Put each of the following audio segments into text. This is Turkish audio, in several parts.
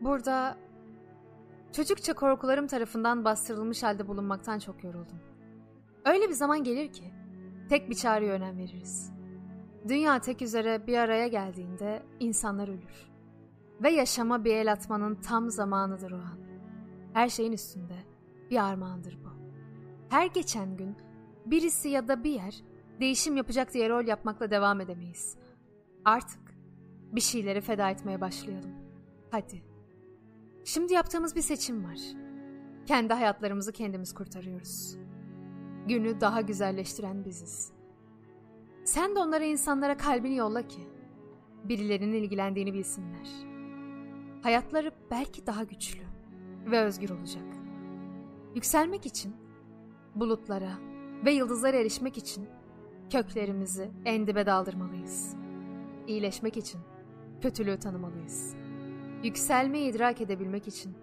Burada çocukça korkularım tarafından bastırılmış halde bulunmaktan çok yoruldum. Öyle bir zaman gelir ki tek bir çağrıya önem veririz. Dünya tek üzere bir araya geldiğinde insanlar ölür. Ve yaşama bir el atmanın tam zamanıdır o an. Her şeyin üstünde bir armağandır bu. Her geçen gün birisi ya da bir yer değişim yapacak diye rol yapmakla devam edemeyiz. Artık bir şeyleri feda etmeye başlayalım. Hadi. Şimdi yaptığımız bir seçim var. Kendi hayatlarımızı kendimiz kurtarıyoruz. Günü daha güzelleştiren biziz. Sen de onlara insanlara kalbini yolla ki birilerinin ilgilendiğini bilsinler. Hayatları belki daha güçlü ve özgür olacak. Yükselmek için bulutlara ve yıldızlara erişmek için köklerimizi en dibe daldırmalıyız. İyileşmek için kötülüğü tanımalıyız. Yükselmeyi idrak edebilmek için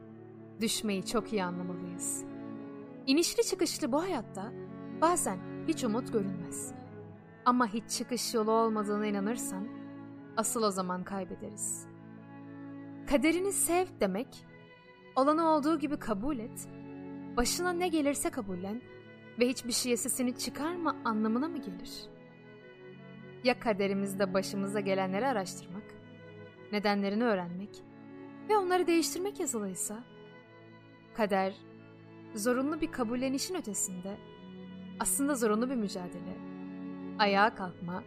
düşmeyi çok iyi anlamalıyız. İnişli çıkışlı bu hayatta bazen hiç umut görünmez. Ama hiç çıkış yolu olmadığına inanırsan asıl o zaman kaybederiz. Kaderini sev demek, olanı olduğu gibi kabul et, başına ne gelirse kabullen ve hiçbir şeye sesini çıkarma anlamına mı gelir? Ya kaderimizde başımıza gelenleri araştırmak, nedenlerini öğrenmek ve onları değiştirmek yazılıysa? Kader, zorunlu bir kabullenişin ötesinde aslında zorunlu bir mücadele, ayağa kalkma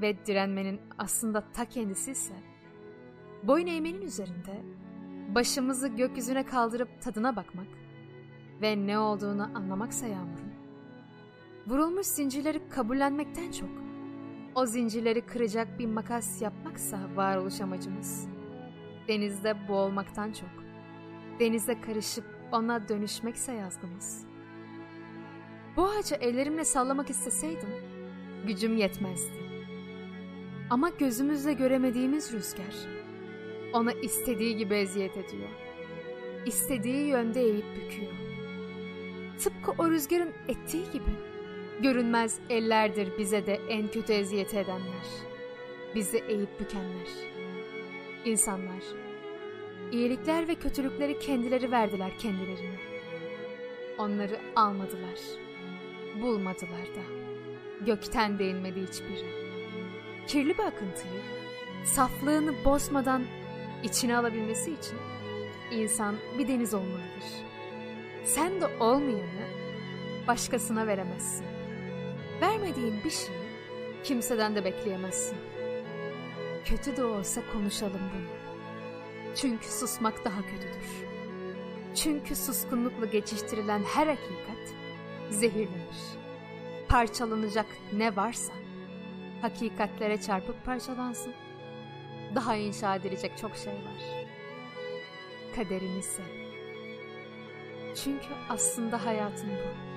ve direnmenin aslında ta kendisi ise boyun eğmenin üzerinde başımızı gökyüzüne kaldırıp tadına bakmak ve ne olduğunu anlamaksa yağmurun. Vurulmuş zincirleri kabullenmekten çok o zincirleri kıracak bir makas yapmaksa varoluş amacımız. Denizde boğulmaktan çok denize karışıp ona dönüşmekse yazgımız. Bu ağacı ellerimle sallamak isteseydim gücüm yetmezdi. Ama gözümüzle göremediğimiz rüzgar ona istediği gibi eziyet ediyor. İstediği yönde eğip büküyor. Tıpkı o rüzgarın ettiği gibi görünmez ellerdir bize de en kötü eziyet edenler. Bizi eğip bükenler. İnsanlar iyilikler ve kötülükleri kendileri verdiler kendilerine. Onları almadılar. Bulmadılar da. Gökten değinmedi hiçbiri. Kirli bir akıntıyı saflığını bozmadan içine alabilmesi için insan bir deniz olmalıdır. Sen de olmayanı başkasına veremezsin. Vermediğin bir şeyi kimseden de bekleyemezsin. Kötü de olsa konuşalım bunu. Çünkü susmak daha kötüdür. Çünkü suskunlukla geçiştirilen her hakikat zehirlenir. Parçalanacak ne varsa hakikatlere çarpıp parçalansın. Daha inşa edilecek çok şey var. Kaderin ise. Çünkü aslında hayatın bu.